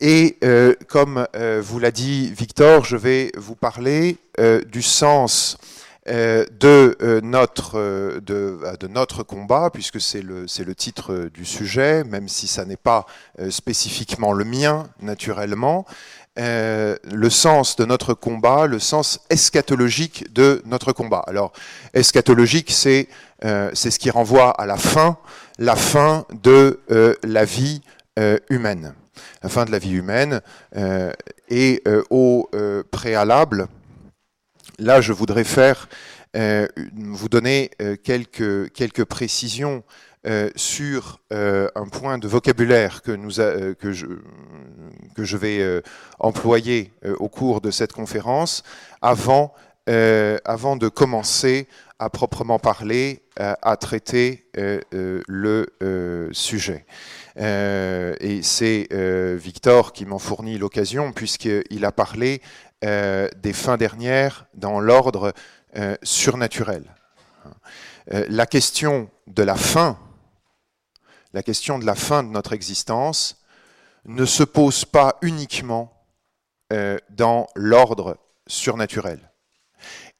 Et euh, comme euh, vous l'a dit Victor, je vais vous parler euh, du sens de, notre, de, de, notre combat, puisque c'est le, le, titre du sujet, même si ça n'est pas spécifiquement le mien, naturellement. le sens de notre combat, le sens eschatologique de notre combat. Alors, eschatologique, c'est ce qui renvoie à la fin, la fin de la vie humaine fin de la vie humaine. Euh, et euh, au euh, préalable, là, je voudrais faire, vous donner quelques, quelques précisions sur un point de vocabulaire que, nous que, je, que je vais employer au cours de cette conférence avant, avant de commencer à proprement parler, à traiter le sujet. Euh, et c'est euh, Victor qui m'en fournit l'occasion, puisqu'il a parlé euh, des fins dernières dans l'ordre surnaturel. la question de la fin, la question de la fin de notre existence, ne se pose pas uniquement dans l'ordre surnaturel.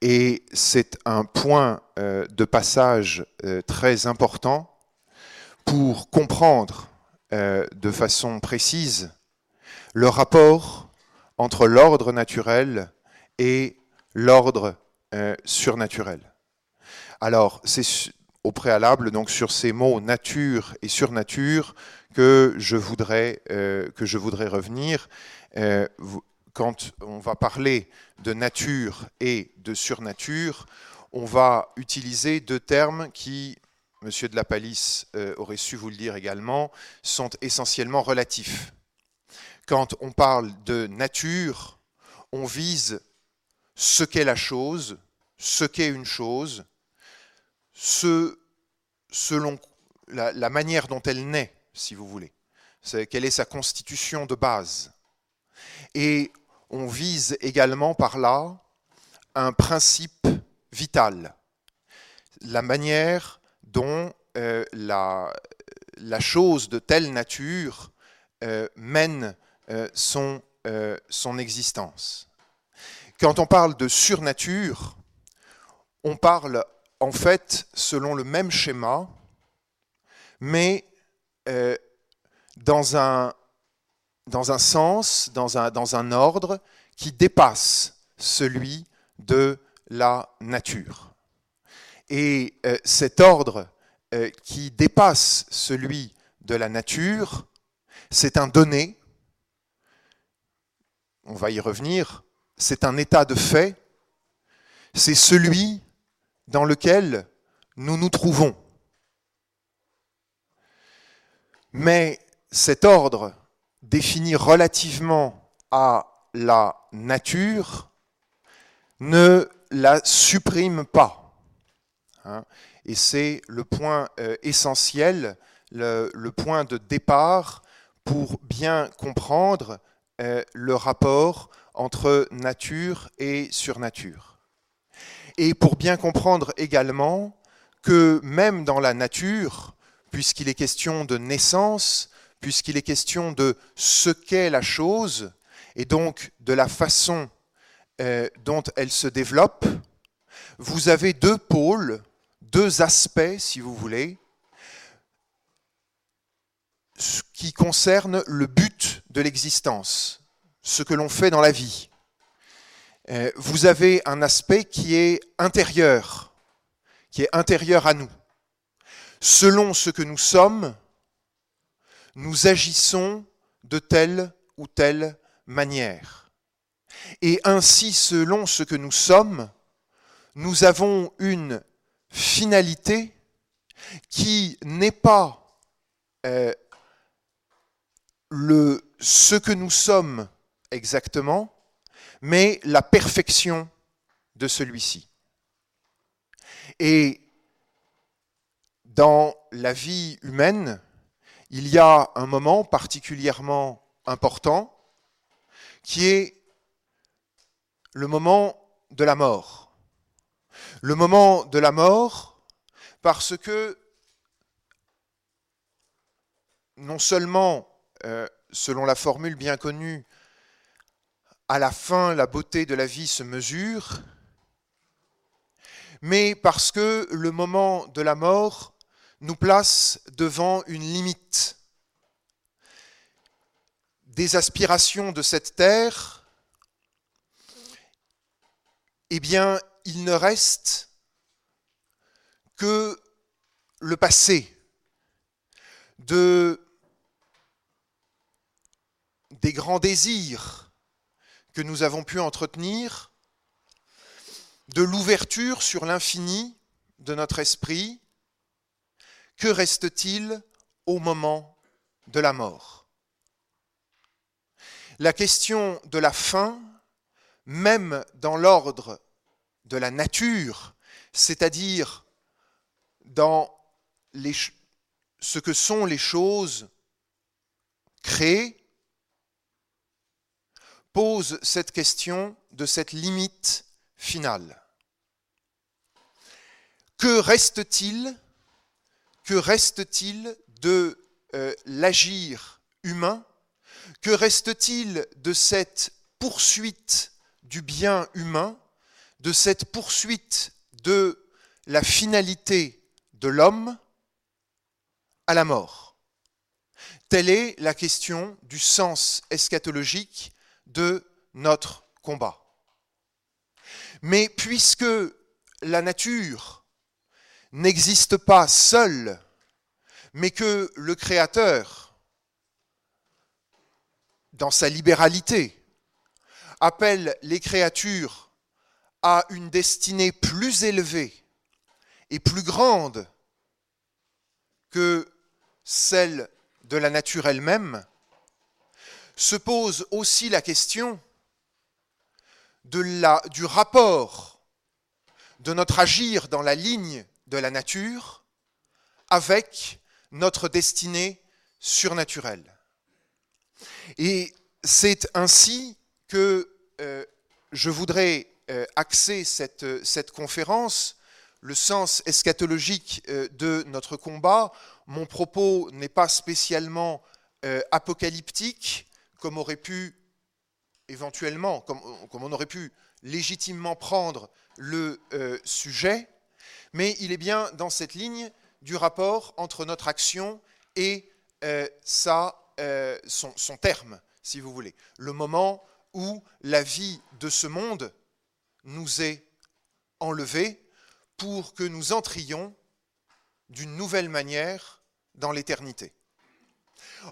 Et c'est un point de passage très important pour comprendre euh, de façon précise le rapport entre l'ordre naturel et l'ordre euh, surnaturel. Alors, c'est au préalable, donc sur ces mots nature et surnature, que je voudrais, euh, que je voudrais revenir. quand on va parler de nature et de surnature, on va utiliser deux termes qui Monsieur de la Palisse euh, aurait su vous le dire également, sont essentiellement relatifs. Quand on parle de nature, on vise ce qu'est la chose, ce qu'est une chose, selon la, manière dont elle naît, si vous voulez. Quelle est sa constitution de base. Et on vise également par là un principe vital, la manière dont euh, la, chose de telle nature euh, mène euh, son, existence. Quand on parle de surnature, on parle en fait selon le même schéma, mais dans, un, sens, dans un ordre qui dépasse celui de la nature. Et euh, cet ordre euh, qui dépasse celui de la nature, c'est un donné, on va y revenir, c'est un état de fait, c'est celui dans lequel nous nous trouvons. Mais cet ordre défini relativement à la nature ne la supprime pas. Hein. et c'est le point euh, essentiel, le, point de départ pour bien comprendre euh, le rapport entre nature et surnature. Et pour bien comprendre également que même dans la nature, puisqu'il est question de naissance, puisqu'il est question de ce qu'est la chose, et donc de la façon euh, dont elle se développe, vous avez deux pôles deux aspects, si vous voulez, qui concernent le but de l'existence, ce que l'on fait dans la vie. Euh, vous avez un aspect qui est intérieur, qui est intérieur à nous. Selon ce que nous sommes, nous agissons de telle ou telle manière. Et ainsi, selon ce que nous sommes, nous avons une finalité qui n'est pas euh, le, ce que nous sommes exactement, mais la perfection de celui-ci. Et dans la vie humaine, il y a un moment particulièrement important qui est le moment de la mort le moment de la mort parce que non seulement euh, selon la formule bien connue, à la fin, la beauté de la vie se mesure, mais parce que le moment de la mort nous place devant une limite. Des aspirations de cette terre, eh bien, il ne reste que le passé de des grands désirs que nous avons pu entretenir, de l'ouverture sur l'infini de notre esprit, que reste-t-il au moment de la mort? La question de la fin, même dans l'ordre de la nature, c'est-à-dire dans ce que sont les choses créées, pose cette question de cette limite finale. Que reste-t-il Que reste-t-il de euh, l'agir humain Que reste-t-il de cette poursuite du bien humain, de cette poursuite de la finalité de l'homme à la mort Telle est la question du sens eschatologique de notre combat. Mais puisque la nature n'existe pas seule, mais que le Créateur, dans sa libéralité, appelle les créatures à une destinée plus élevée et plus grande que celle de la nature elle-même, se pose aussi la question du rapport de notre agir dans la ligne de la nature avec notre destinée surnaturelle. Et c'est ainsi que euh, je voudrais axer cette, cette, conférence, le sens eschatologique euh, de notre combat. Mon propos n'est pas spécialement apocalyptique, comme aurait pu éventuellement, comme, on aurait pu légitimement prendre le euh, sujet, mais il est bien dans cette ligne du rapport entre notre action et euh, euh, son, son, terme, si vous voulez. Le moment où la vie de ce monde nous est enlevée pour que nous entrions d'une nouvelle manière dans l'éternité.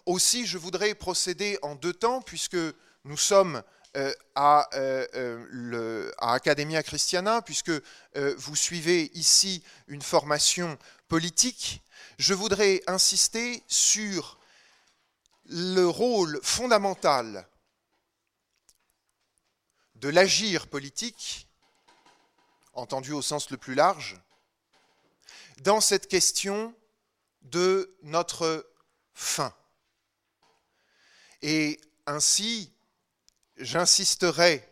Aussi, je voudrais procéder en deux temps, puisque nous sommes euh, à, euh, euh, à, Academia Christiana, puisque vous suivez ici une formation politique. Je voudrais insister sur le rôle fondamental de l'agir politique, entendu au sens le plus large, dans cette question de notre fin. Et ainsi, j'insisterai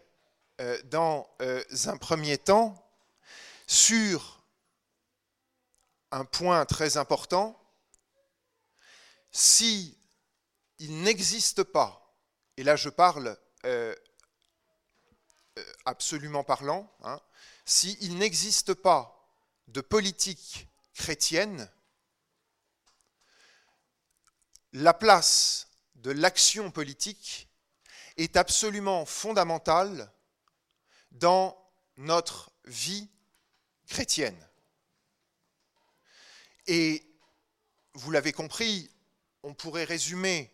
euh, dans euh, un premier temps sur un point très important. Si il n'existe pas, et là je parle euh, absolument parlant, hein, s'il n'existe pas de politique chrétienne, la place de l'action politique est absolument fondamentale dans notre vie chrétienne. Et vous l'avez compris, on pourrait résumer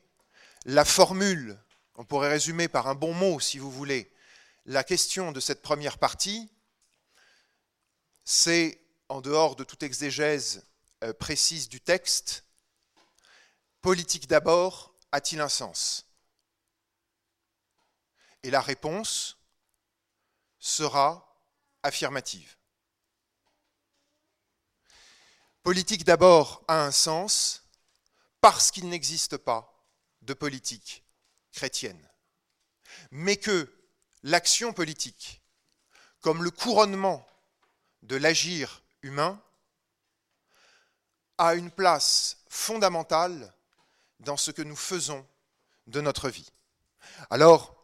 la formule, on pourrait résumer par un bon mot, si vous voulez, la question de cette première partie, c'est, en dehors de toute exégèse euh, précise du texte, politique d'abord, a-t-il un sens? Et la réponse sera affirmative. Politique d'abord a un sens parce qu'il n'existe pas de politique chrétienne, mais que l'action politique, comme le couronnement de l'agir humain, a une place fondamentale dans ce que nous faisons de notre vie. Alors,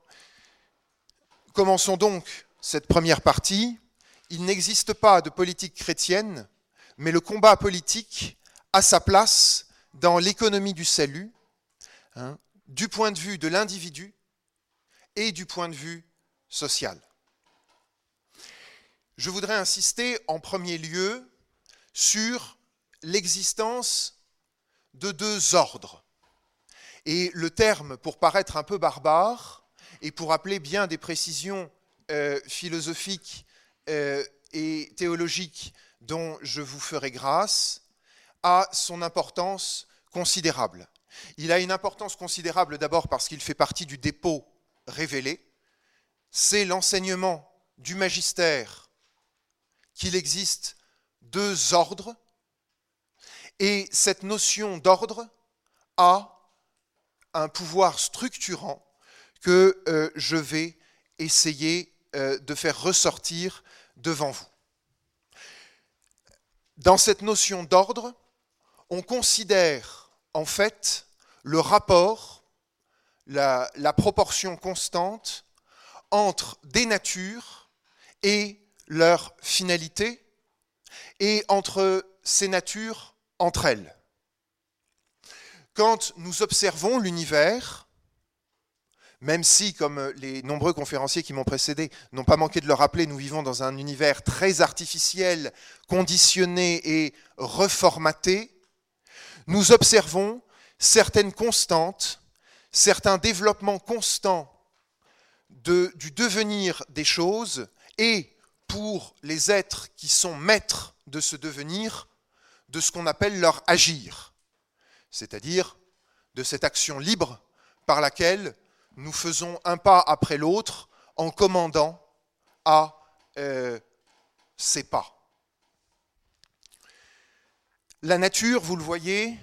commençons donc cette première partie. Il n'existe pas de politique chrétienne, mais le combat politique a sa place dans l'économie du salut, hein, du point de vue de l'individu et du point de vue Je voudrais insister en premier lieu sur l'existence de deux ordres. Et le terme, pour paraître un peu barbare, et pour appeler bien des précisions euh, philosophiques euh, et théologiques dont je vous ferai grâce, a son importance considérable. Il a une importance considérable d'abord parce qu'il fait partie du dépôt révélé. C'est l'enseignement du magistère qu'il existe deux ordres, et cette notion d'ordre a un pouvoir structurant que euh, je vais essayer euh, de faire ressortir devant vous. Dans cette notion d'ordre, on considère en fait le rapport, la, la proportion constante entre des natures et leur finalité, et entre ces natures entre elles. Quand nous observons l'univers, même si, comme les nombreux conférenciers qui m'ont précédé n'ont pas manqué de le rappeler, nous vivons dans un univers très artificiel, conditionné et reformaté, nous observons certaines constantes, certains développements constants du devenir des choses et pour les êtres qui sont maîtres de ce devenir, de ce qu'on appelle leur agir, c'est-à-dire de cette action libre par laquelle nous faisons un pas après l'autre en commandant à euh, ces pas. La nature, vous le voyez,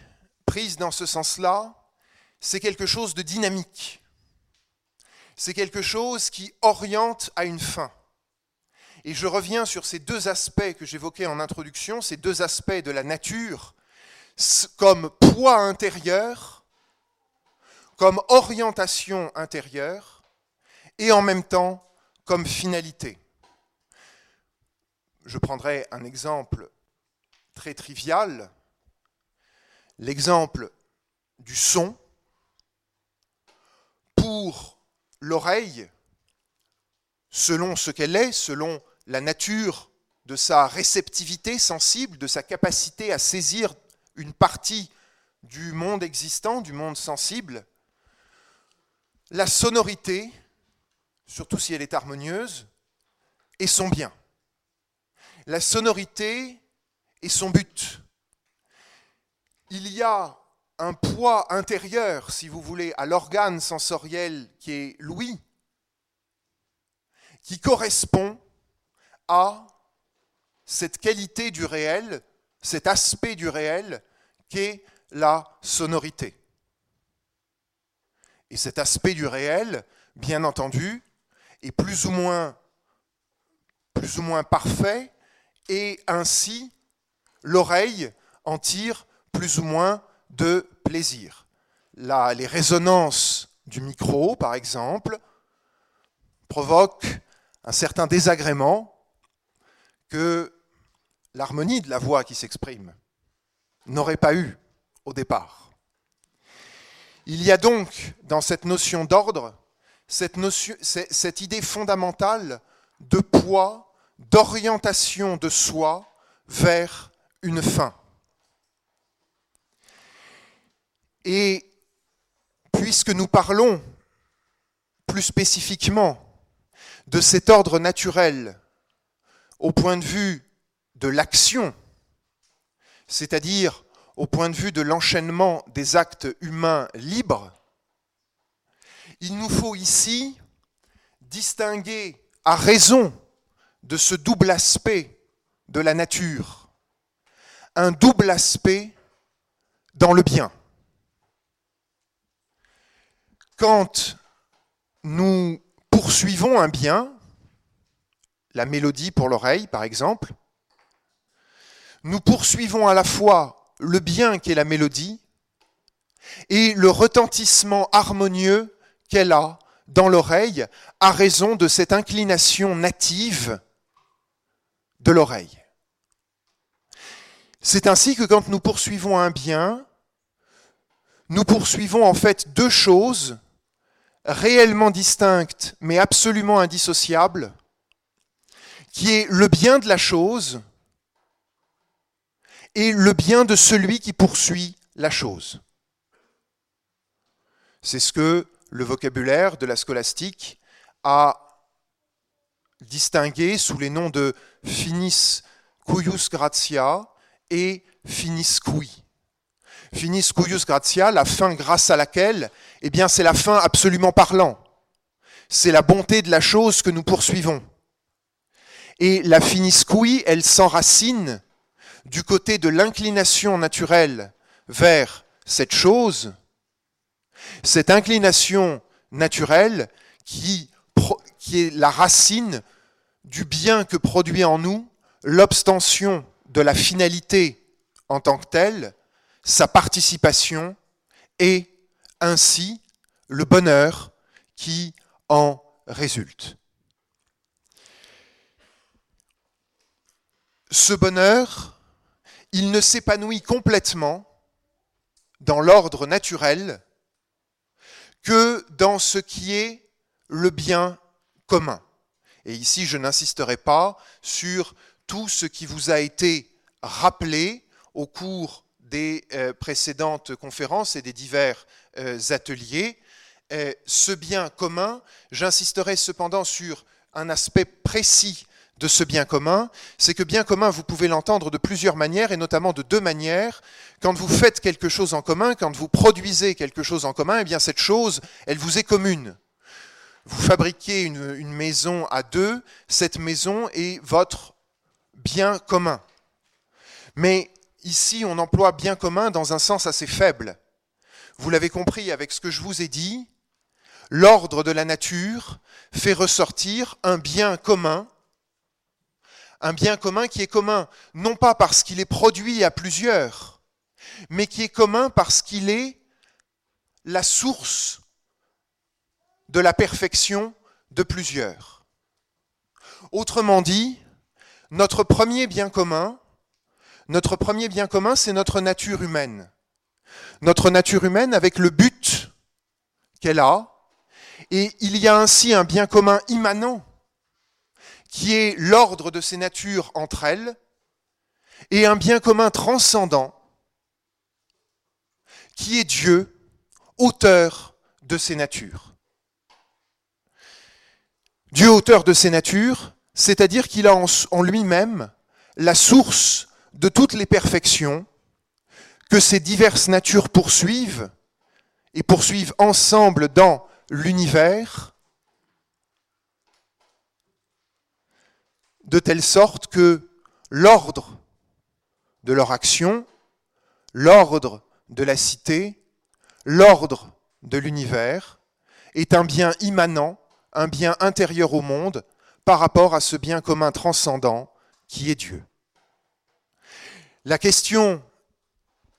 prise dans ce sens-là, c'est quelque chose de dynamique. C'est quelque chose qui oriente à une fin. Et je reviens sur ces deux aspects que j'évoquais en introduction, ces deux aspects de la nature, comme poids intérieur comme orientation intérieure et en même temps comme finalité. Je prendrai un exemple très trivial, l'exemple du son. Pour l'oreille, selon ce qu'elle est, selon la nature de sa réceptivité sensible, de sa capacité à saisir une partie du monde existant, du monde sensible, la sonorité, surtout si elle est harmonieuse, est son bien. La sonorité est son but. Il y a un poids intérieur, si vous voulez, à l'organe sensoriel qui est l'ouïe, qui correspond à cette qualité du réel, cet aspect du réel qu'est la sonorité. Et cet aspect du réel, bien entendu, est plus ou moins, plus ou moins parfait, et ainsi l'oreille en tire plus ou moins de plaisir. Les résonances du micro, par exemple, provoquent un certain désagrément que l'harmonie de la voix qui s'exprime n'aurait pas eu au départ. Il y a donc dans cette notion d'ordre cette idée fondamentale de poids, d'orientation de soi vers une fin. Et puisque nous parlons plus spécifiquement de cet ordre naturel au point de vue de l'action, c'est-à-dire au point de vue de l'enchaînement des actes humains libres, il nous faut ici distinguer à raison de ce double aspect de la nature, un double aspect dans le bien. Quand nous poursuivons un bien, la mélodie pour l'oreille par exemple, nous poursuivons à la fois le bien qu'est la mélodie et le retentissement harmonieux qu'elle a dans l'oreille à raison de cette inclination native de l'oreille. C'est ainsi que quand nous poursuivons un bien, nous poursuivons en fait deux choses réellement distinctes mais absolument indissociables, qui est le bien de la chose et le bien de celui qui poursuit la chose. C'est ce que le vocabulaire de la scolastique a distingué sous les noms de finis cuius gratia et finis cui. Finis cuius gratia, la fin grâce à laquelle, eh bien, c'est la fin absolument parlant. C'est la bonté de la chose que nous poursuivons. Et la finis cui, elle s'enracine du côté de l'inclination naturelle vers cette chose, cette inclination naturelle qui, qui est la racine du bien que produit en nous l'obstention de la finalité en tant que telle, sa participation et ainsi le bonheur qui en résulte. Ce bonheur, il ne s'épanouit complètement dans l'ordre naturel que dans ce qui est le bien commun. Et ici, je n'insisterai pas sur tout ce qui vous a été rappelé au cours des euh, précédentes conférences et des divers ateliers. Euh, ce bien commun, j'insisterai cependant sur un aspect précis de ce bien commun, c'est que bien commun, vous pouvez l'entendre de plusieurs manières, et notamment de deux manières. Quand vous faites quelque chose en commun, quand vous produisez quelque chose en commun, eh bien cette chose, elle vous est commune. Vous fabriquez une maison à deux, cette maison est votre bien commun. Mais ici, on emploie bien commun dans un sens assez faible. Vous l'avez compris avec ce que je vous ai dit, l'ordre de la nature fait ressortir un bien commun un bien commun qui est commun, non pas parce qu'il est produit à plusieurs, mais qui est commun parce qu'il est la source de la perfection de plusieurs. Autrement dit, notre premier bien commun, notre premier bien commun, c'est notre nature humaine. Notre nature humaine avec le but qu'elle a, et il y a ainsi un bien commun immanent qui est l'ordre de ces natures entre elles, et un bien commun transcendant, qui est Dieu, auteur de ces natures. Dieu auteur de ces natures, c'est-à-dire qu'il a en lui-même la source de toutes les perfections que ces diverses natures poursuivent et poursuivent ensemble dans l'univers de telle sorte que l'ordre de leur action, l'ordre de la cité, l'ordre de l'univers est un bien immanent, un bien intérieur au monde par rapport à ce bien commun transcendant qui est Dieu. La question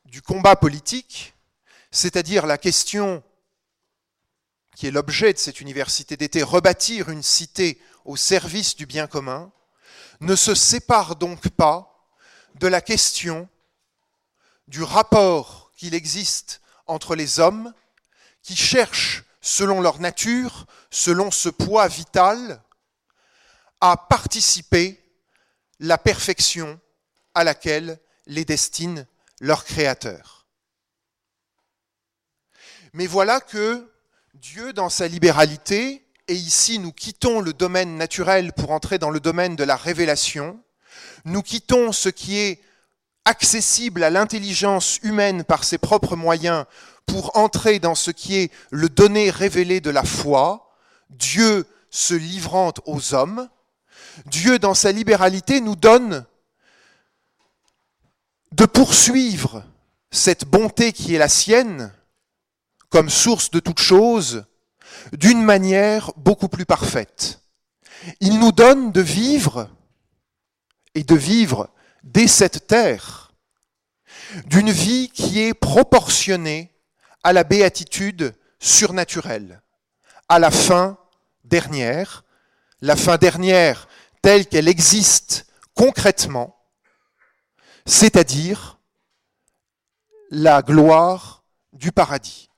du combat politique, c'est-à-dire la question qui est l'objet de cette université d'été, rebâtir une cité au service du bien commun, ne se sépare donc pas de la question du rapport qu'il existe entre les hommes qui cherchent, selon leur nature, selon ce poids vital, à participer la perfection à laquelle les destine leur Créateur. Mais voilà que Dieu, dans sa libéralité, et ici nous quittons le domaine naturel pour entrer dans le domaine de la révélation, nous quittons ce qui est accessible à l'intelligence humaine par ses propres moyens pour entrer dans ce qui est le donné révélé de la foi, Dieu se livrant aux hommes, Dieu dans sa libéralité nous donne de poursuivre cette bonté qui est la sienne comme source de toute chose, d'une manière beaucoup plus parfaite. Il nous donne de vivre et de vivre dès cette terre d'une vie qui est proportionnée à la béatitude surnaturelle, à la fin dernière, la fin dernière telle qu'elle existe concrètement, c'est-à-dire la gloire du paradis.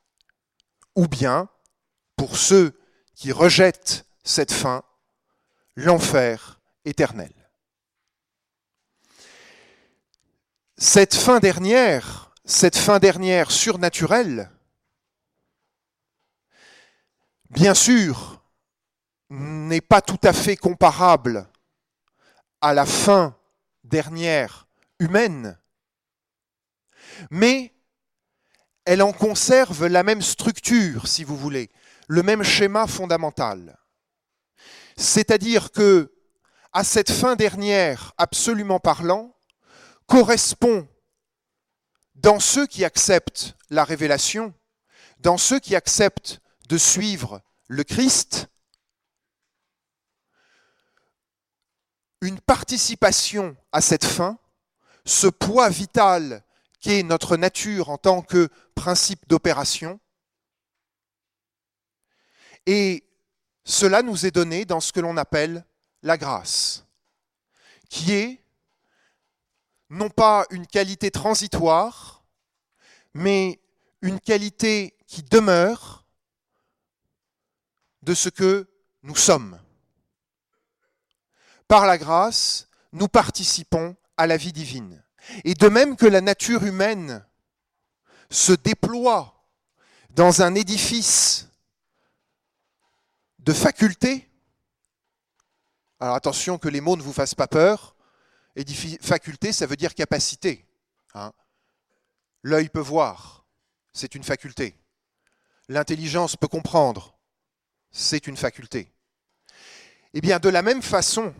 Ou bien, pour ceux qui rejettent cette fin, l'enfer éternel. Cette fin dernière, cette fin dernière surnaturelle, bien sûr, n'est pas tout à fait comparable à la fin dernière humaine, mais elle en conserve la même structure, si vous voulez, le même schéma fondamental. C'est-à-dire que à cette fin dernière, absolument parlant, correspond dans ceux qui acceptent la révélation, dans ceux qui acceptent de suivre le Christ, une participation à cette fin, ce poids vital qu'est notre nature en tant que principe d'opération. Et cela nous est donné dans ce que l'on appelle la grâce, qui est non pas une qualité transitoire, mais une qualité qui demeure de ce que nous sommes. Par la grâce, nous participons à la vie divine. Et de même que la nature humaine se déploie dans un édifice de facultés, alors attention que les mots ne vous fassent pas peur, faculté, ça veut dire capacité. Hein. L'œil peut voir, c'est une faculté. L'intelligence peut comprendre, c'est une faculté. Eh bien, de la même façon,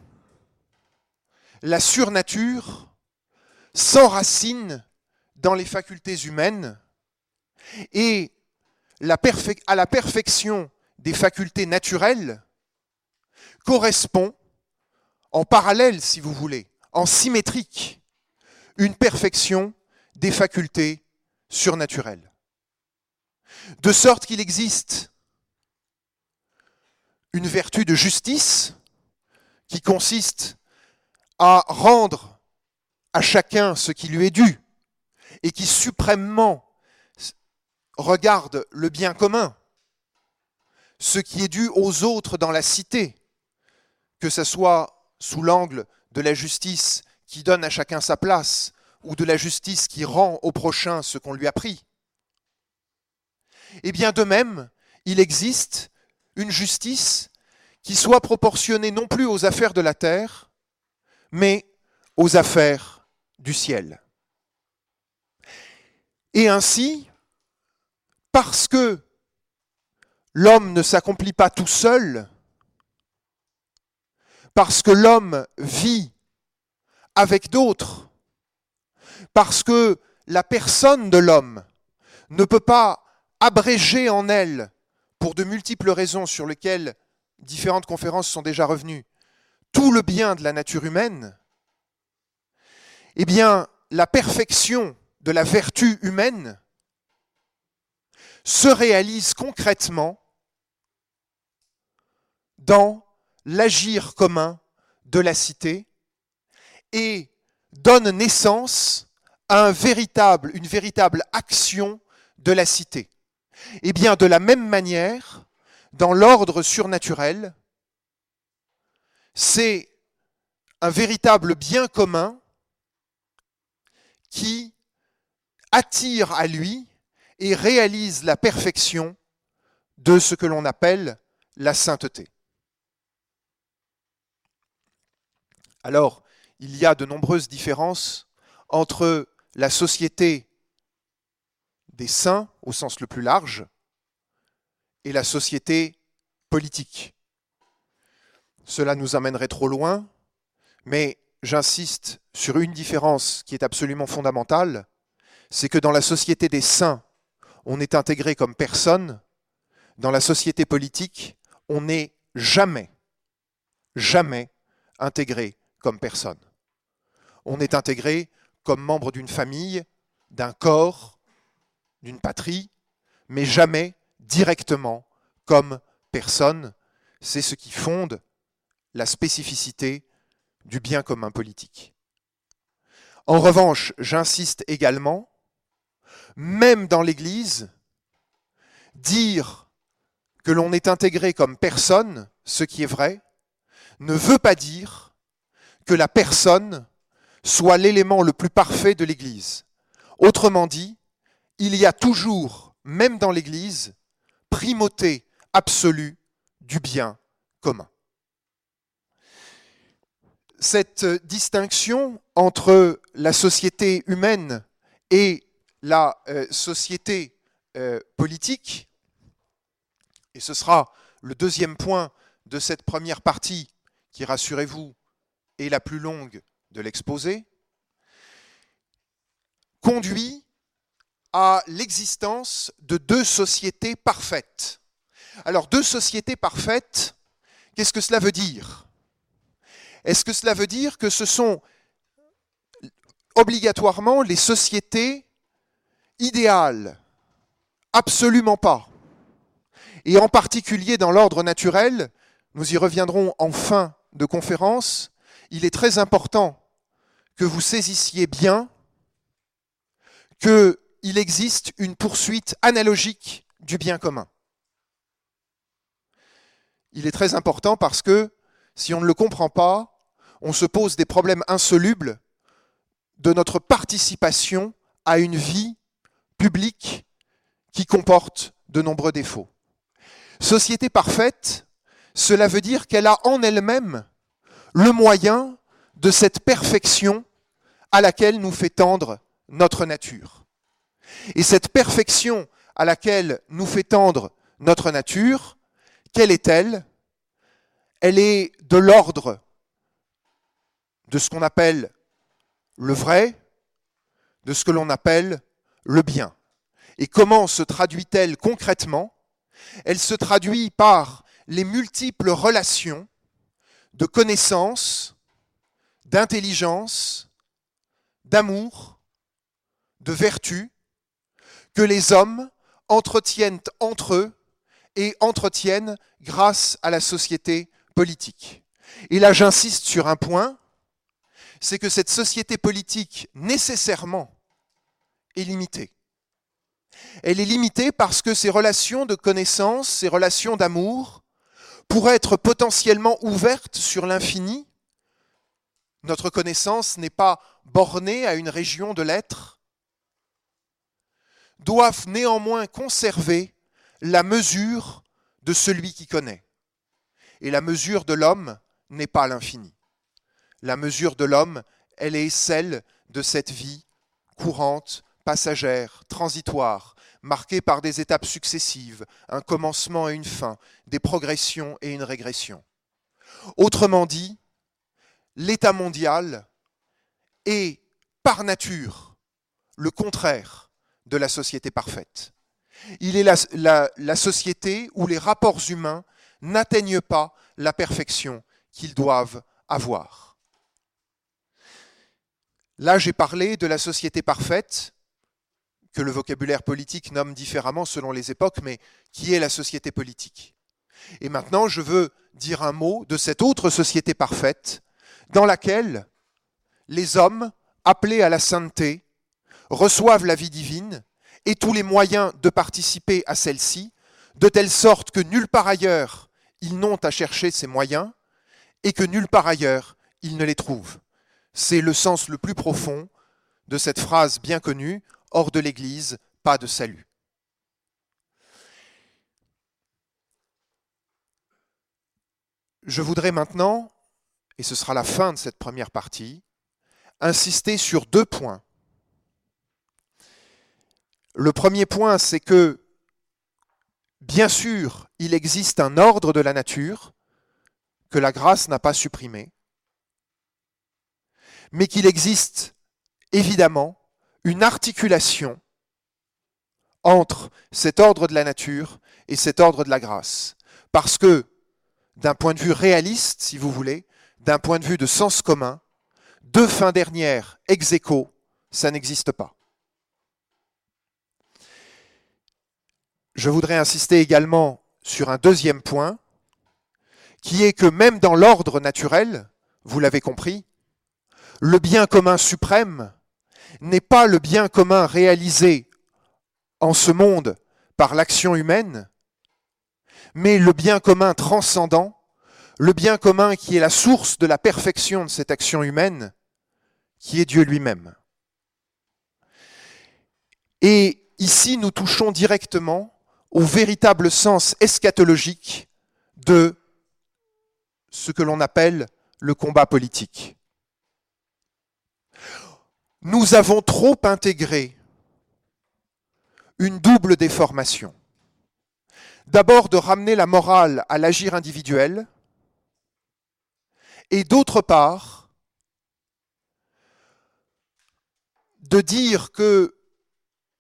la surnature s'enracine dans les facultés humaines et à la perfection des facultés naturelles correspond en parallèle, si vous voulez, en symétrique, une perfection des facultés surnaturelles. De sorte qu'il existe une vertu de justice qui consiste à rendre à chacun ce qui lui est dû et qui suprêmement regarde le bien commun, ce qui est dû aux autres dans la cité, que ce soit sous l'angle de la justice qui donne à chacun sa place, ou de la justice qui rend au prochain ce qu'on lui a pris. Eh bien de même, il existe une justice qui soit proportionnée non plus aux affaires de la terre, mais aux affaires du ciel. Et ainsi, parce que l'homme ne s'accomplit pas tout seul, parce que l'homme vit avec d'autres, parce que la personne de l'homme ne peut pas abréger en elle, pour de multiples raisons sur lesquelles différentes conférences sont déjà revenues, tout le bien de la nature humaine, eh bien, la perfection de la vertu humaine se réalise concrètement dans l'agir commun de la cité et donne naissance à une véritable action de la cité. Eh bien de la même manière, dans l'ordre surnaturel, c'est un véritable bien commun qui attire à lui et réalise la perfection de ce que l'on appelle la sainteté. Alors, il y a de nombreuses différences entre la société des saints, au sens le plus large, et la société politique. Cela nous amènerait trop loin, mais j'insiste sur une différence qui est absolument fondamentale, c'est que dans la société des saints, on est intégré comme personne, dans la société politique, on n'est jamais, jamais intégré comme personne. On est intégré comme membre d'une famille, d'un corps, d'une patrie, mais jamais directement comme personne. C'est ce qui fonde la spécificité du bien commun politique. En revanche, j'insiste également, même dans l'Église, dire que l'on est intégré comme personne, ce qui est vrai, ne veut pas dire que la personne soit l'élément le plus parfait de l'Église. Autrement dit, il y a toujours, même dans l'Église, primauté absolue du bien commun. Cette distinction entre la société humaine et la euh, société euh, politique, et ce sera le deuxième point de cette première partie, qui, rassurez-vous, est la plus longue de l'exposé, conduit à l'existence de deux sociétés parfaites. Alors, deux sociétés parfaites, qu'est-ce que cela veut dire? Est-ce que cela veut dire que ce sont obligatoirement les sociétés idéales? Absolument pas. Et en particulier dans l'ordre naturel, nous y reviendrons en fin de conférence, il est très important que vous saisissiez bien qu'il existe une poursuite analogique du bien commun. Il est très important parce que si on ne le comprend pas, on se pose des problèmes insolubles de notre participation à une vie publique qui comporte de nombreux défauts. Société parfaite, cela veut dire qu'elle a en elle-même le moyen de cette perfection à laquelle nous fait tendre notre nature. Et cette perfection à laquelle nous fait tendre notre nature, quelle est-elle? Elle est de l'ordre de ce qu'on appelle le vrai, de ce que l'on appelle le bien. Et comment se traduit-elle concrètement? Elle se traduit par les multiples relations de connaissance, d'intelligence, d'amour, de vertu que les hommes entretiennent entre eux et entretiennent grâce à la société Et là, j'insiste sur un point, c'est que cette société politique, nécessairement, est limitée. Elle est limitée parce que ces relations de connaissance, ces relations d'amour, pourraient être potentiellement ouvertes sur l'infini. Notre connaissance n'est pas bornée à une région de l'être, doivent néanmoins conserver la mesure de celui qui connaît. Et la mesure de l'homme n'est pas l'infini. La mesure de l'homme, elle est celle de cette vie courante, passagère, transitoire, marquée par des étapes successives, un commencement et une fin, des progressions et une régression. Autrement dit, l'état mondial est par nature le contraire de la société parfaite. Il est la, société où les rapports humains n'atteignent pas la perfection qu'ils doivent avoir. Là, j'ai parlé de la société parfaite, que le vocabulaire politique nomme différemment selon les époques, mais qui est la société politique. Et maintenant, je veux dire un mot de cette autre société parfaite, dans laquelle les hommes, appelés à la sainteté, reçoivent la vie divine et tous les moyens de participer à celle-ci, de telle sorte que nulle part ailleurs ils n'ont à chercher ces moyens et que nulle part ailleurs ils ne les trouvent. C'est le sens le plus profond de cette phrase bien connue, hors de l'Église, pas de salut. Je voudrais maintenant, et ce sera la fin de cette première partie, insister sur deux points le premier point, c'est que, bien sûr, il existe un ordre de la nature que la grâce n'a pas supprimé, mais qu'il existe évidemment une articulation entre cet ordre de la nature et cet ordre de la grâce. Parce que, d'un point de vue réaliste, si vous voulez, d'un point de vue de sens commun, deux fins dernières ex aequo, ça n'existe pas. Je voudrais insister également sur un deuxième point, qui est que même dans l'ordre naturel, vous l'avez compris, le bien commun suprême n'est pas le bien commun réalisé en ce monde par l'action humaine, mais le bien commun transcendant, le bien commun qui est la source de la perfection de cette action humaine, qui est Dieu lui-même. Et ici, nous touchons directement au véritable sens eschatologique de ce que l'on appelle le combat politique. Nous avons trop intégré une double déformation. D'abord de ramener la morale à l'agir individuel, et d'autre part de dire que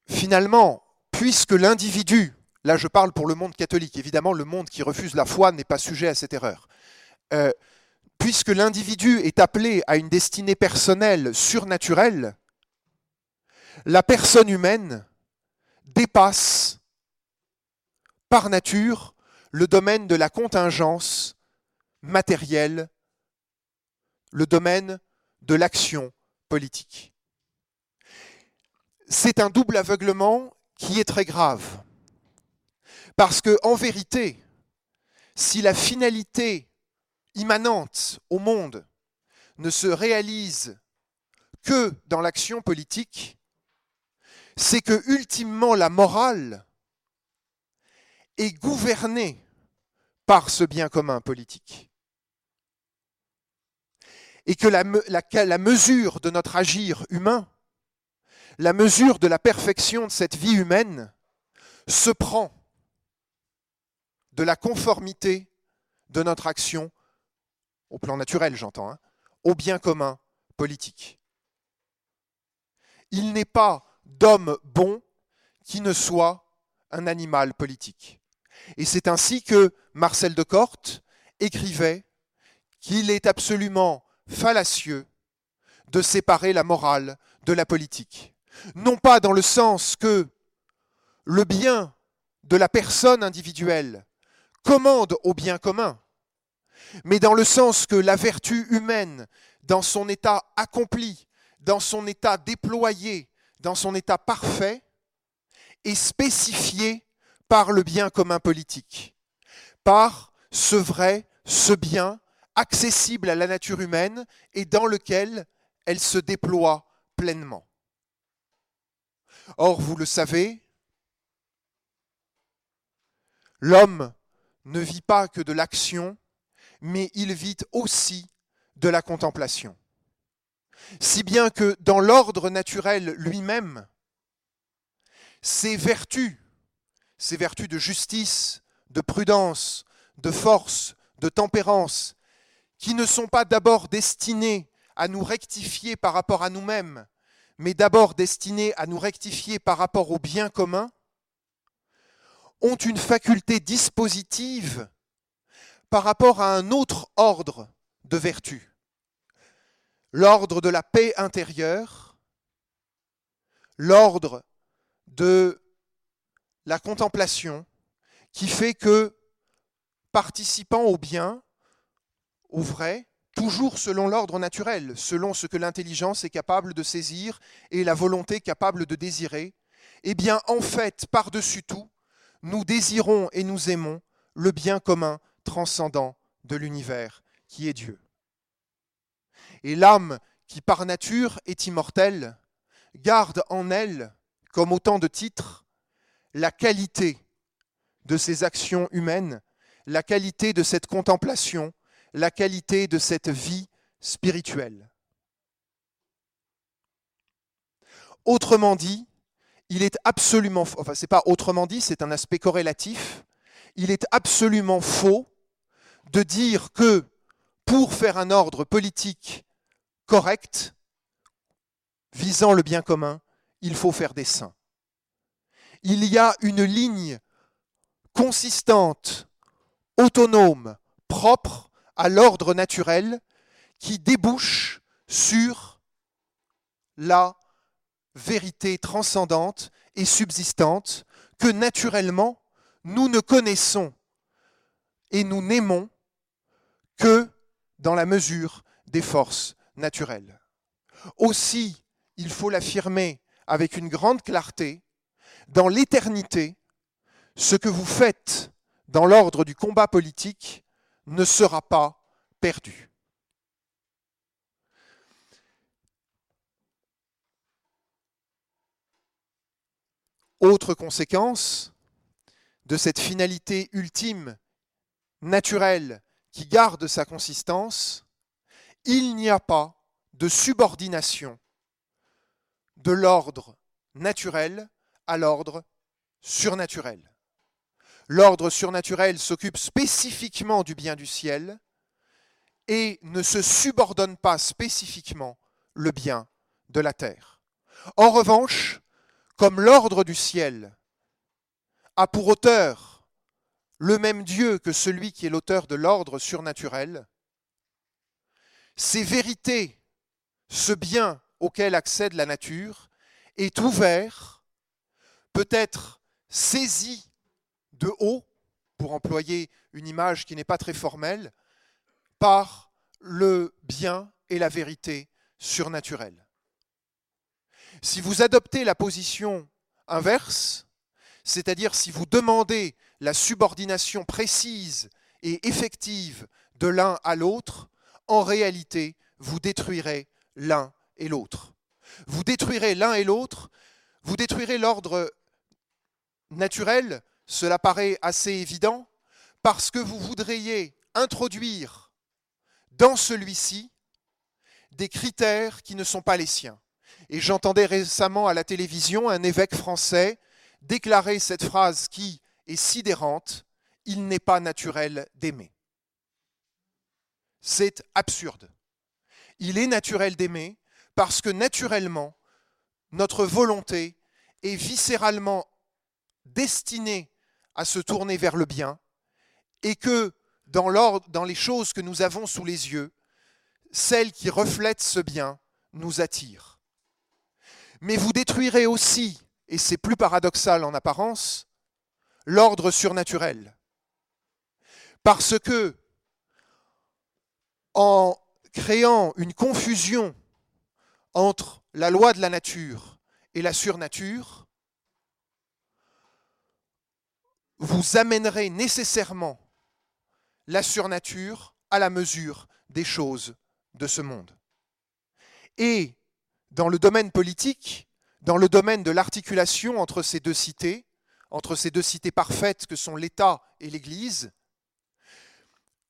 finalement, puisque l'individu, là je parle pour le monde catholique, évidemment le monde qui refuse la foi n'est pas sujet à cette erreur, euh, puisque l'individu est appelé à une destinée personnelle surnaturelle, la personne humaine dépasse par nature le domaine de la contingence matérielle, le domaine de l'action politique. C'est un double aveuglement qui est très grave. Parce que, en vérité, si la finalité immanente au monde ne se réalise que dans l'action politique, c'est que ultimement la morale est gouvernée par ce bien commun politique. Et que la, la, mesure de notre agir humain, la mesure de la perfection de cette vie humaine, se prend de la conformité de notre action, au plan naturel j'entends, hein, au bien commun politique. Il n'est pas d'homme bon qui ne soit un animal politique. Et c'est ainsi que Marcel de Corte écrivait qu'il est absolument fallacieux de séparer la morale de la politique. Non pas dans le sens que le bien de la personne individuelle commande au bien commun, mais dans le sens que la vertu humaine, dans son état accompli, dans son état déployé, dans son état parfait, est spécifiée par le bien commun politique, par ce vrai, ce bien accessible à la nature humaine et dans lequel elle se déploie pleinement. Or, vous le savez, l'homme ne vit pas que de l'action, mais il vit aussi de la contemplation. Si bien que dans l'ordre naturel lui-même, ses vertus ces vertus de justice, de prudence, de force, de tempérance, qui ne sont pas d'abord destinées à nous rectifier par rapport à nous-mêmes, mais d'abord destinées à nous rectifier par rapport au bien commun, ont une faculté dispositive par rapport à un autre ordre de vertus, l'ordre de la paix intérieure, l'ordre de la contemplation qui fait que, participant au bien, au vrai, toujours selon l'ordre naturel, selon ce que l'intelligence est capable de saisir et la volonté capable de désirer, eh bien, en fait, par-dessus tout, nous désirons et nous aimons le bien commun transcendant de l'univers, qui est Dieu. Et l'âme, qui par nature est immortelle, garde en elle, comme autant de titres, la qualité de ces actions humaines, la qualité de cette contemplation, la qualité de cette vie spirituelle. Autrement dit, il est absolument, enfin c'est pas autrement dit, c'est un aspect corrélatif, il est absolument faux de dire que pour faire un ordre politique correct, visant le bien commun, il faut faire des saints. Il y a une ligne consistante, autonome, propre à l'ordre naturel, qui débouche sur la vérité transcendante et subsistante que naturellement nous ne connaissons et nous n'aimons que dans la mesure des forces naturelles. Aussi, il faut l'affirmer avec une grande clarté, dans l'éternité, ce que vous faites dans l'ordre du combat politique ne sera pas perdu. Autre conséquence de cette finalité ultime, naturelle, qui garde sa consistance, il n'y a pas de subordination de l'ordre naturel à l'ordre surnaturel. L'ordre surnaturel s'occupe spécifiquement du bien du ciel et ne se subordonne pas spécifiquement le bien de la terre. En revanche, comme l'ordre du ciel a pour auteur le même Dieu que celui qui est l'auteur de l'ordre surnaturel, ces vérités, ce bien auquel accède la nature, est ouvert, peut être saisi de haut, pour employer une image qui n'est pas très formelle, par le bien et la vérité surnaturelle. Si vous adoptez la position inverse, c'est-à-dire si vous demandez la subordination précise et effective de l'un à l'autre, en réalité, vous détruirez l'un et l'autre. Vous détruirez l'un et l'autre, vous détruirez l'ordre naturel, cela paraît assez évident, parce que vous voudriez introduire dans celui-ci des critères qui ne sont pas les siens. Et j'entendais récemment à la télévision un évêque français déclarer cette phrase qui est sidérante, Il n'est pas naturel d'aimer. C'est absurde. Il est naturel d'aimer parce que naturellement, notre volonté est viscéralement destinée à se tourner vers le bien et que dans, les choses que nous avons sous les yeux, celles qui reflètent ce bien nous attirent mais vous détruirez aussi, et c'est plus paradoxal en apparence, l'ordre surnaturel. Parce que, en créant une confusion entre la loi de la nature et la surnature, vous amènerez nécessairement la surnature à la mesure des choses de ce monde. Et dans le domaine politique, dans le domaine de l'articulation entre ces deux cités, entre ces deux cités parfaites que sont l'État et l'Église,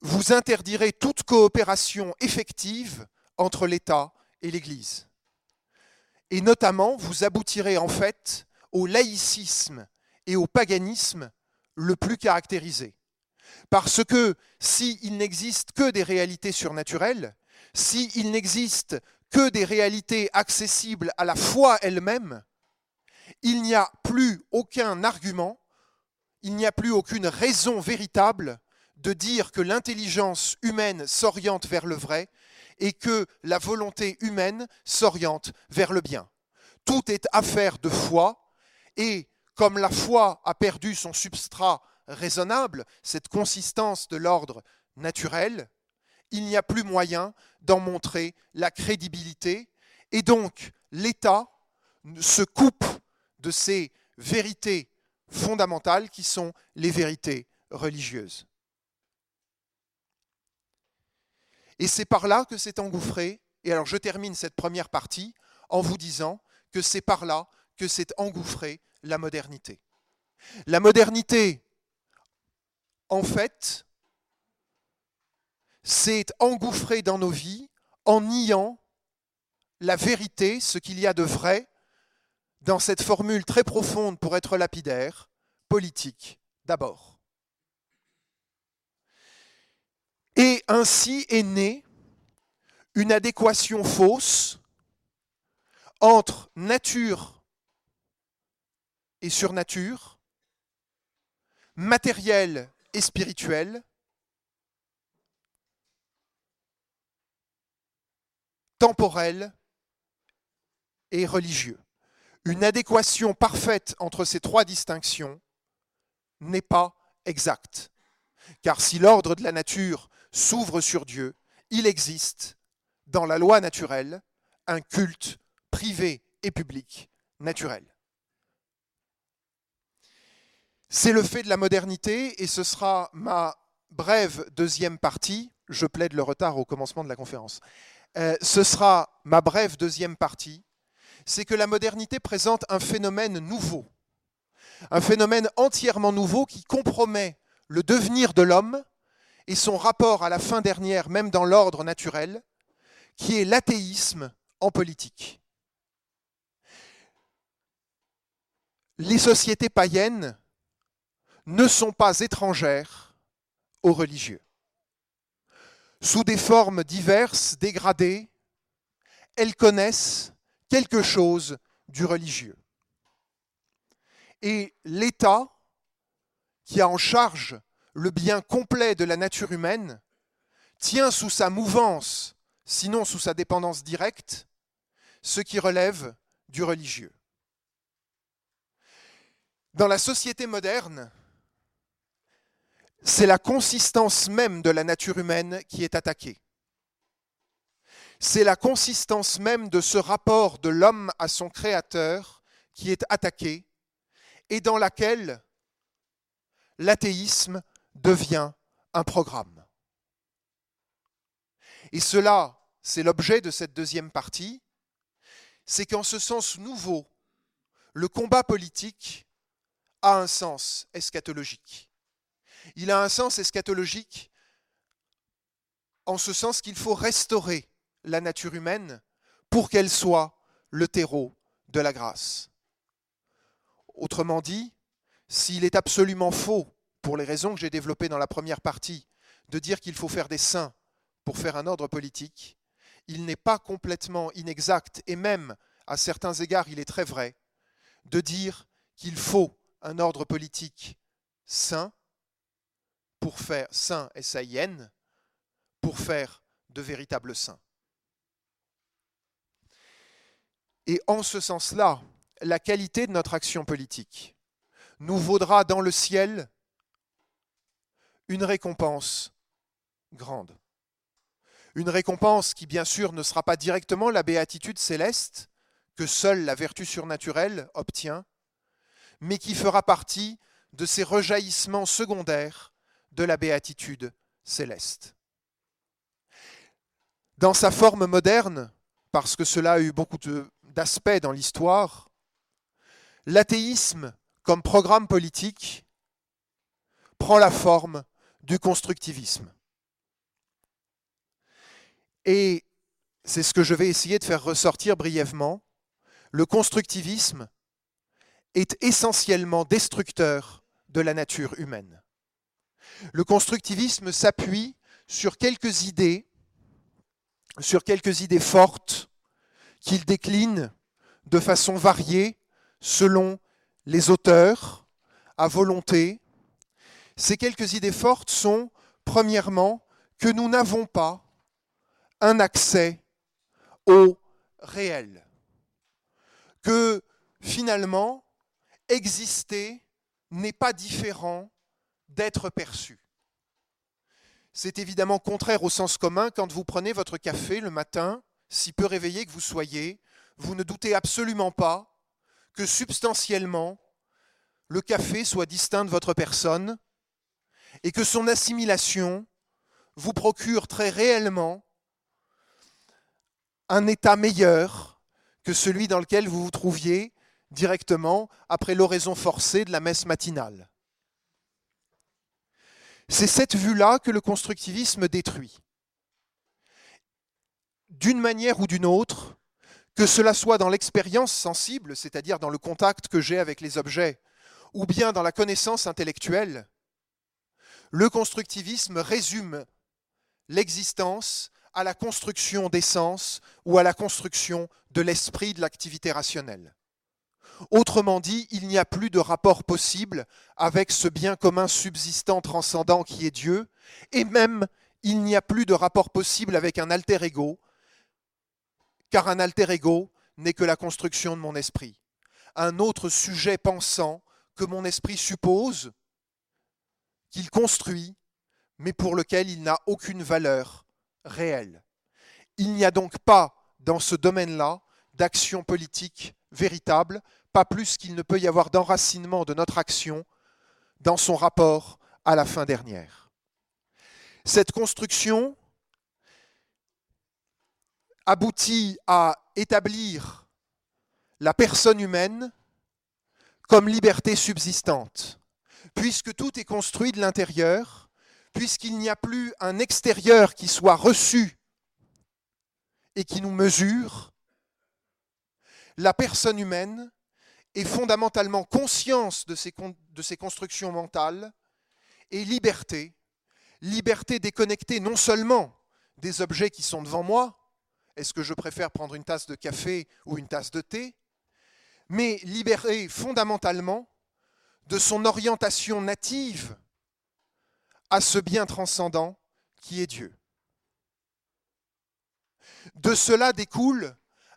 vous interdirez toute coopération effective entre l'État et l'Église. Et notamment, vous aboutirez en fait au laïcisme et au paganisme le plus caractérisé. Parce que s'il n'existe que des réalités surnaturelles, s'il n'existe que des réalités accessibles à la foi elle-même, il n'y a plus aucun argument, il n'y a plus aucune raison véritable de dire que l'intelligence humaine s'oriente vers le vrai et que la volonté humaine s'oriente vers le bien. Tout est affaire de foi et comme la foi a perdu son substrat raisonnable, cette consistance de l'ordre naturel, il n'y a plus moyen d'en montrer la crédibilité. Et donc, l'État se coupe de ces vérités fondamentales qui sont les vérités religieuses. Et c'est par là que s'est engouffré, et alors je termine cette première partie en vous disant que c'est par là que s'est engouffrée la modernité. La modernité, en fait, s'est engouffré dans nos vies en niant la vérité, ce qu'il y a de vrai dans cette formule très profonde pour être lapidaire, politique d'abord. Et ainsi est née une adéquation fausse entre nature et surnature, matériel et spirituel, temporel et religieux. Une adéquation parfaite entre ces trois distinctions n'est pas exact. Car si l'ordre de la nature s'ouvre sur Dieu, il existe dans la loi naturelle un culte privé et public naturel. C'est le fait de la modernité et ce sera ma brève deuxième partie. Je plaide le retard au commencement de la conférence. Euh, ce sera ma brève deuxième partie. C'est que la modernité présente un phénomène nouveau. Un phénomène entièrement nouveau qui compromet le devenir de l'homme et son rapport à la fin dernière, même dans l'ordre naturel, qui est l'athéisme en politique. Les sociétés païennes ne sont pas étrangères aux religieux. Sous des formes diverses, dégradées, elles connaissent quelque chose du religieux. Et l'État, qui a en charge le bien complet de la nature humaine, tient sous sa mouvance, sinon sous sa dépendance directe, ce qui relève du religieux. Dans la société moderne, c'est la consistance même de la nature humaine qui est attaquée. C'est la consistance même de ce rapport de l'homme à son créateur qui est attaquée et dans laquelle l'athéisme devient un programme. Et cela, c'est l'objet de cette deuxième partie, c'est qu'en ce sens nouveau, le combat politique a un sens eschatologique. Il a un sens eschatologique en ce sens qu'il faut restaurer la nature humaine pour qu'elle soit le terreau de la grâce. Autrement dit, s'il est absolument faux, pour les raisons que j'ai développées dans la première partie, de dire qu'il faut faire des saints pour faire un ordre politique, il n'est pas complètement inexact, et même à certains égards il est très vrai, de dire qu'il faut un ordre politique saint pour faire saint et saïenne, pour faire de véritables saints. Et en ce sens-là, la qualité de notre action politique nous vaudra dans le ciel une récompense grande. Une récompense qui, bien sûr, ne sera pas directement la béatitude céleste que seule la vertu surnaturelle obtient, mais qui fera partie de ces rejaillissements secondaires de la béatitude céleste. Dans sa forme moderne, parce que cela a eu beaucoup d'aspects dans l'histoire, l'athéisme comme programme politique prend la forme du constructivisme. Et c'est ce que je vais essayer de faire ressortir brièvement. Le constructivisme est essentiellement destructeur de la nature humaine. Le constructivisme s'appuie sur quelques idées, sur quelques idées fortes qu'il décline de façon variée selon les auteurs, à volonté. Ces quelques idées fortes sont, premièrement, que nous n'avons pas un accès au réel, que finalement, exister n'est pas différent d'être perçu. C'est évidemment contraire au sens commun quand vous prenez votre café le matin, si peu réveillé que vous soyez, vous ne doutez absolument pas que substantiellement, le café soit distinct de votre personne et que son assimilation vous procure très réellement un état meilleur que celui dans lequel vous vous trouviez directement après l'oraison forcée de la messe matinale. C'est cette vue-là que le constructivisme détruit. D'une manière ou d'une autre, que cela soit dans l'expérience sensible, c'est-à-dire dans le contact que j'ai avec les objets, ou bien dans la connaissance intellectuelle, le constructivisme résume l'existence à la construction des sens ou à la construction de l'esprit de l'activité rationnelle. Autrement dit, il n'y a plus de rapport possible avec ce bien commun subsistant transcendant qui est Dieu, et même il n'y a plus de rapport possible avec un alter ego, car un alter ego n'est que la construction de mon esprit. Un autre sujet pensant que mon esprit suppose qu'il construit, mais pour lequel il n'a aucune valeur réelle. Il n'y a donc pas dans ce domaine-là d'action politique véritable, pas plus qu'il ne peut y avoir d'enracinement de notre action dans son rapport à la fin dernière. Cette construction aboutit à établir la personne humaine comme liberté subsistante, puisque tout est construit de l'intérieur, puisqu'il n'y a plus un extérieur qui soit reçu et qui nous mesure, la personne humaine est fondamentalement conscience de ses constructions mentales et liberté, liberté déconnectée non seulement des objets qui sont devant moi, est-ce que je préfère prendre une tasse de café ou une tasse de thé Mais libéré fondamentalement de son orientation native à ce bien transcendant qui est Dieu. De cela découle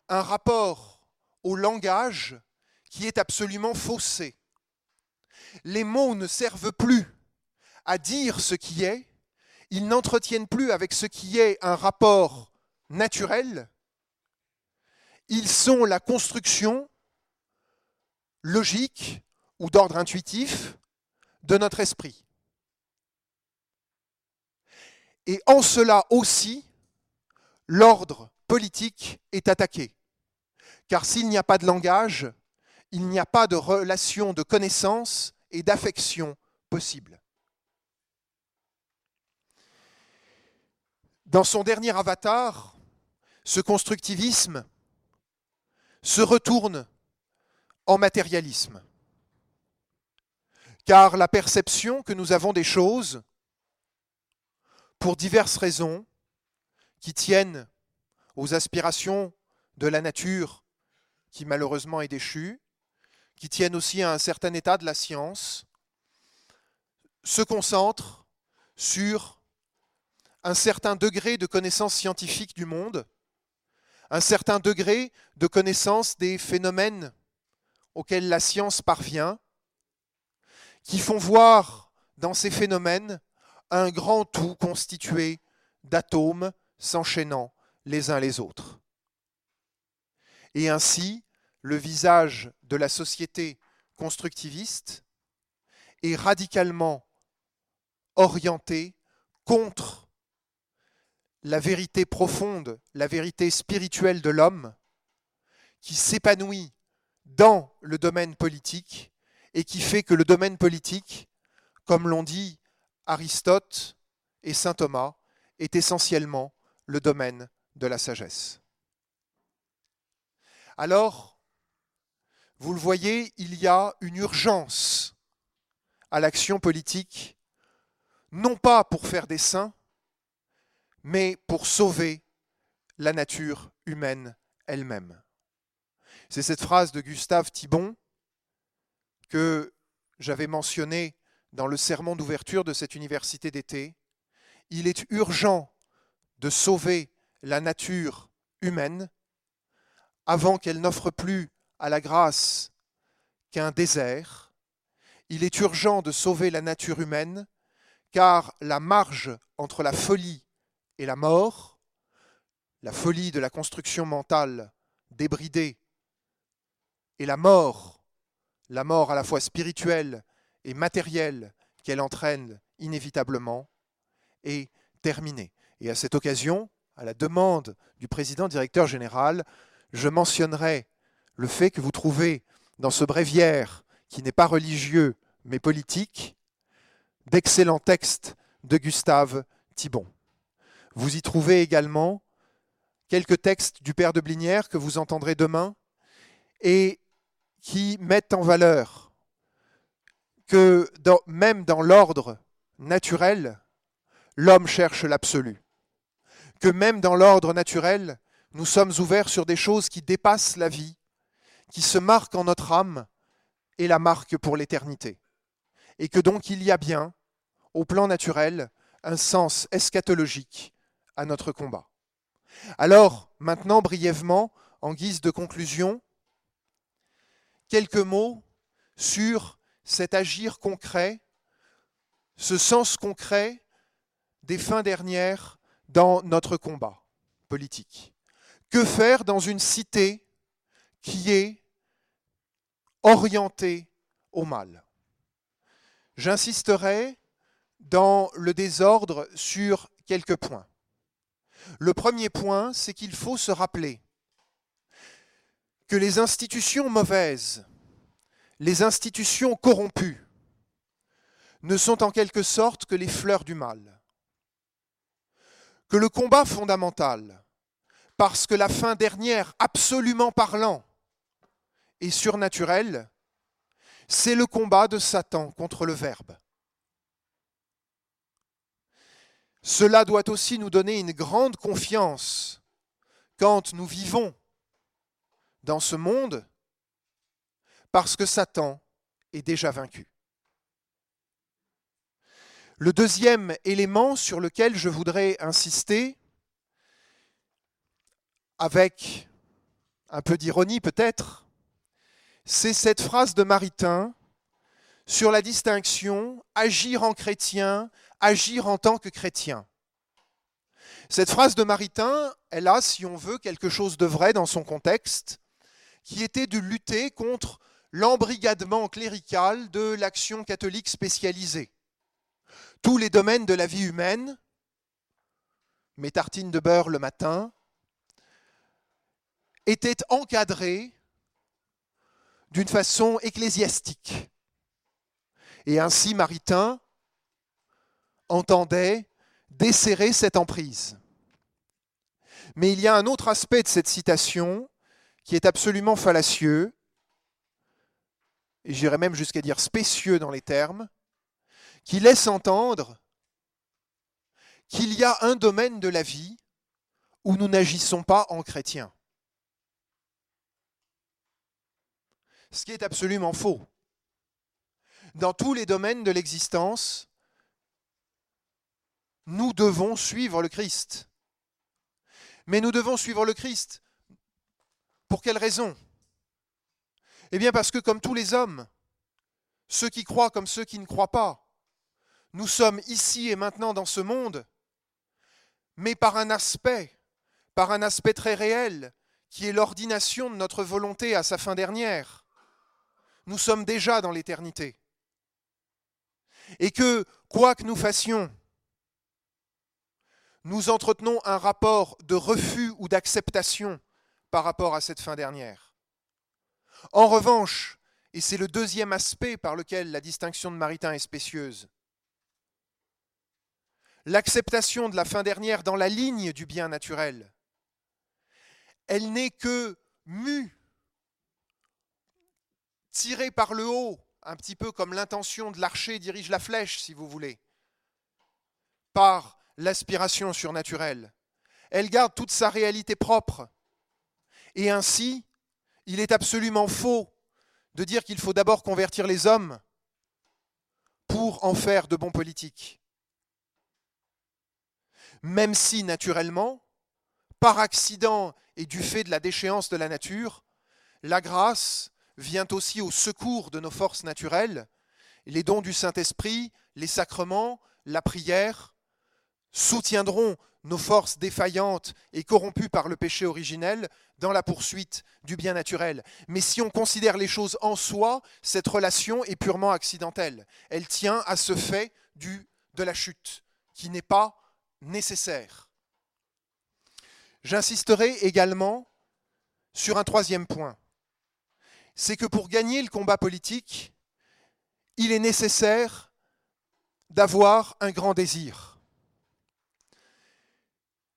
un rapport au langage qui est absolument faussé. Les mots ne servent plus à dire ce qui est, ils n'entretiennent plus avec ce qui est un rapport naturels, ils sont la construction logique ou d'ordre intuitif de notre esprit. Et en cela aussi, l'ordre politique est attaqué. Car s'il n'y a pas de langage, il n'y a pas de relation de connaissance et d'affection possible. Dans son dernier avatar, ce constructivisme se retourne en matérialisme. Car la perception que nous avons des choses, pour diverses raisons, qui tiennent aux aspirations de la nature qui malheureusement est déchue, qui tiennent aussi à un certain état de la science, se concentre sur un certain degré de connaissance scientifique du monde, un certain degré de connaissance des phénomènes auxquels la science parvient, qui font voir dans ces phénomènes un grand tout constitué d'atomes s'enchaînant les uns les autres. Et ainsi, le visage de la société constructiviste est radicalement orienté contre la vérité profonde, la vérité spirituelle de l'homme, qui s'épanouit dans le domaine politique et qui fait que le domaine politique, comme l'ont dit Aristote et Saint Thomas, est essentiellement le domaine de la sagesse. Alors, vous le voyez, il y a une urgence à l'action politique, non pas pour faire des saints, mais pour sauver la nature humaine elle-même. C'est cette phrase de Gustave Thibon que j'avais mentionnée dans le sermon d'ouverture de cette université d'été. Il est urgent de sauver la nature humaine avant qu'elle n'offre plus à la grâce qu'un désert. Il est urgent de sauver la nature humaine car la marge entre la folie et la mort, la folie de la construction mentale débridée, et la mort, la mort à la fois spirituelle et matérielle qu'elle entraîne inévitablement, est terminée. Et à cette occasion, à la demande du président directeur général, je mentionnerai le fait que vous trouvez dans ce bréviaire, qui n'est pas religieux mais politique, d'excellents textes de Gustave Thibon. Vous y trouvez également quelques textes du Père de Blinière que vous entendrez demain et qui mettent en valeur que même dans l'ordre naturel, l'homme cherche l'absolu. Que même dans l'ordre naturel, nous sommes ouverts sur des choses qui dépassent la vie, qui se marquent en notre âme et la marquent pour l'éternité. Et que donc il y a bien, au plan naturel, un sens eschatologique à notre combat. Alors, maintenant, brièvement, en guise de conclusion, quelques mots sur cet agir concret ce sens concret des fins dernières dans notre combat politique. Que faire dans une cité qui est orientée au mal J'insisterai dans le désordre sur quelques points. Le premier point, c'est qu'il faut se rappeler que les institutions mauvaises, les institutions corrompues, ne sont en quelque sorte que les fleurs du mal. Que le combat fondamental, parce que la fin dernière, absolument parlant, est surnaturelle, c'est le combat de Satan contre le Verbe. Cela doit aussi nous donner une grande confiance quand nous vivons dans ce monde, parce que Satan est déjà vaincu. Le deuxième élément sur lequel je voudrais insister, avec un peu d'ironie peut-être, c'est cette phrase de Maritain sur la distinction agir en chrétien, agir en tant que chrétien. Cette phrase de Maritain, elle a, si on veut, quelque chose de vrai dans son contexte, qui était de lutter contre l'embrigadement clérical de l'action catholique spécialisée tous les domaines de la vie humaine, mes tartines de beurre le matin, étaient encadrés d'une façon ecclésiastique. Et ainsi Maritain entendait desserrer cette emprise. Mais il y a un autre aspect de cette citation qui est absolument fallacieux, et j'irais même jusqu'à dire spécieux dans les termes, qui laisse entendre qu'il y a un domaine de la vie où nous n'agissons pas en chrétien. Ce qui est absolument faux. Dans tous les domaines de l'existence, nous devons suivre le Christ. Mais nous devons suivre le Christ. Pour quelle raison? Eh bien parce que comme tous les hommes, ceux qui croient comme ceux qui ne croient pas, nous sommes ici et maintenant dans ce monde, mais par un aspect, par un aspect très réel, qui est l'ordination de notre volonté à sa fin dernière. Nous sommes déjà dans l'éternité. Et que, quoi que nous fassions, nous entretenons un rapport de refus ou d'acceptation par rapport à cette fin dernière. En revanche, et c'est le deuxième aspect par lequel la distinction de Maritain est spécieuse, l'acceptation de la fin dernière dans la ligne du bien naturel. Elle n'est que mue, tirée par le haut, un petit peu comme l'intention de l'archer dirige la flèche, si vous voulez, par l'aspiration surnaturelle. Elle garde toute sa réalité propre. Et ainsi, il est absolument faux de dire qu'il faut d'abord convertir les hommes pour en faire de bons politiques même si naturellement, par accident et du fait de la déchéance de la nature, la grâce vient aussi au secours de nos forces naturelles, les dons du Saint-Esprit, les sacrements, la prière soutiendront nos forces défaillantes et corrompues par le péché originel dans la poursuite du bien naturel. Mais si on considère les choses en soi, cette relation est purement accidentelle. Elle tient à ce fait du, de la chute, qui n'est pas nécessaire. J'insisterai également sur un troisième point. C'est que pour gagner le combat politique, il est nécessaire d'avoir un grand désir.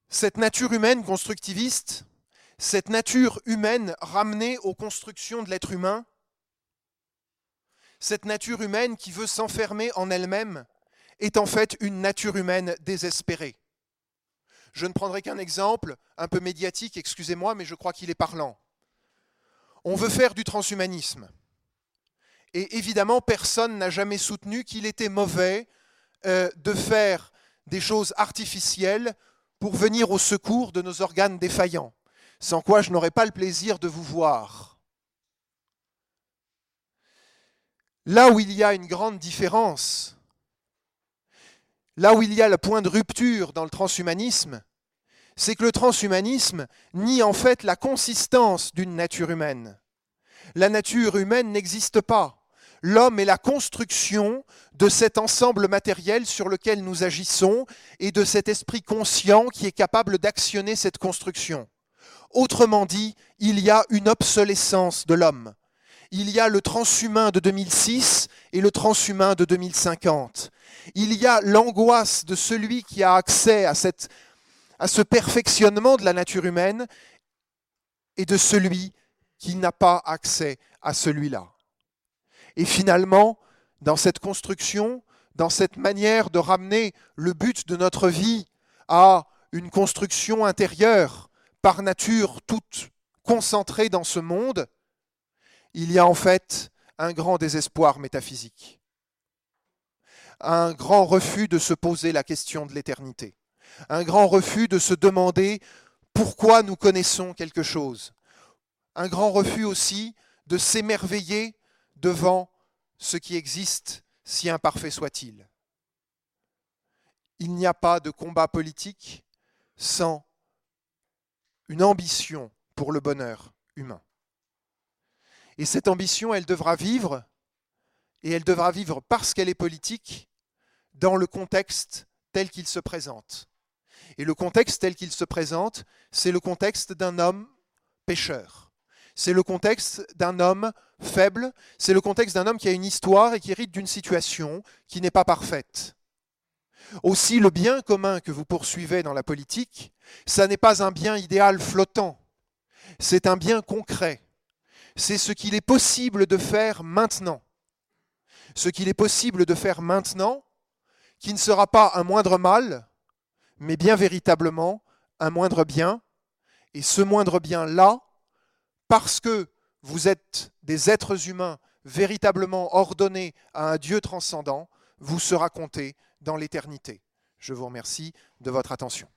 Cette nature humaine constructiviste, cette nature humaine ramenée aux constructions de l'être humain, cette nature humaine qui veut s'enfermer en elle-même est en fait une nature humaine désespérée. Je ne prendrai qu'un exemple, un peu médiatique, excusez-moi, mais je crois qu'il est parlant. On veut faire du transhumanisme. Et évidemment, personne n'a jamais soutenu qu'il était mauvais euh, de faire des choses artificielles pour venir au secours de nos organes défaillants, sans quoi je n'aurais pas le plaisir de vous voir. Là où il y a une grande différence là où il y a le point de rupture dans le transhumanisme, c'est que le transhumanisme nie en fait la consistance d'une nature humaine. La nature humaine n'existe pas. L'homme est la construction de cet ensemble matériel sur lequel nous agissons et de cet esprit conscient qui est capable d'actionner cette construction. Autrement dit, il y a une obsolescence de l'homme. Il y a le transhumain de 2006 et le transhumain de 2050. Il y a l'angoisse de celui qui a accès à, cette, à ce perfectionnement de la nature humaine et de celui qui n'a pas accès à celui-là. Et finalement, dans cette construction, dans cette manière de ramener le but de notre vie à une construction intérieure, par nature toute concentrée dans ce monde, il y a en fait un grand désespoir métaphysique, un grand refus de se poser la question de l'éternité, un grand refus de se demander pourquoi nous connaissons quelque chose, un grand refus aussi de s'émerveiller devant ce qui existe, si imparfait soit-il. Il n'y a pas de combat politique sans une ambition pour le bonheur humain. Et cette ambition, elle devra vivre, et elle devra vivre parce qu'elle est politique, dans le contexte tel qu'il se présente. Et le contexte tel qu'il se présente, c'est le contexte d'un homme pécheur c'est le contexte d'un homme faible, c'est le contexte d'un homme qui a une histoire et qui hérite d'une situation qui n'est pas parfaite. Aussi, le bien commun que vous poursuivez dans la politique, ça n'est pas un bien idéal flottant, c'est un bien concret. C'est ce qu'il est possible de faire maintenant. Ce qu'il est possible de faire maintenant, qui ne sera pas un moindre mal, mais bien véritablement un moindre bien. Et ce moindre bien-là, parce que vous êtes des êtres humains véritablement ordonnés à un Dieu transcendant, vous sera compté dans l'éternité. Je vous remercie de votre attention.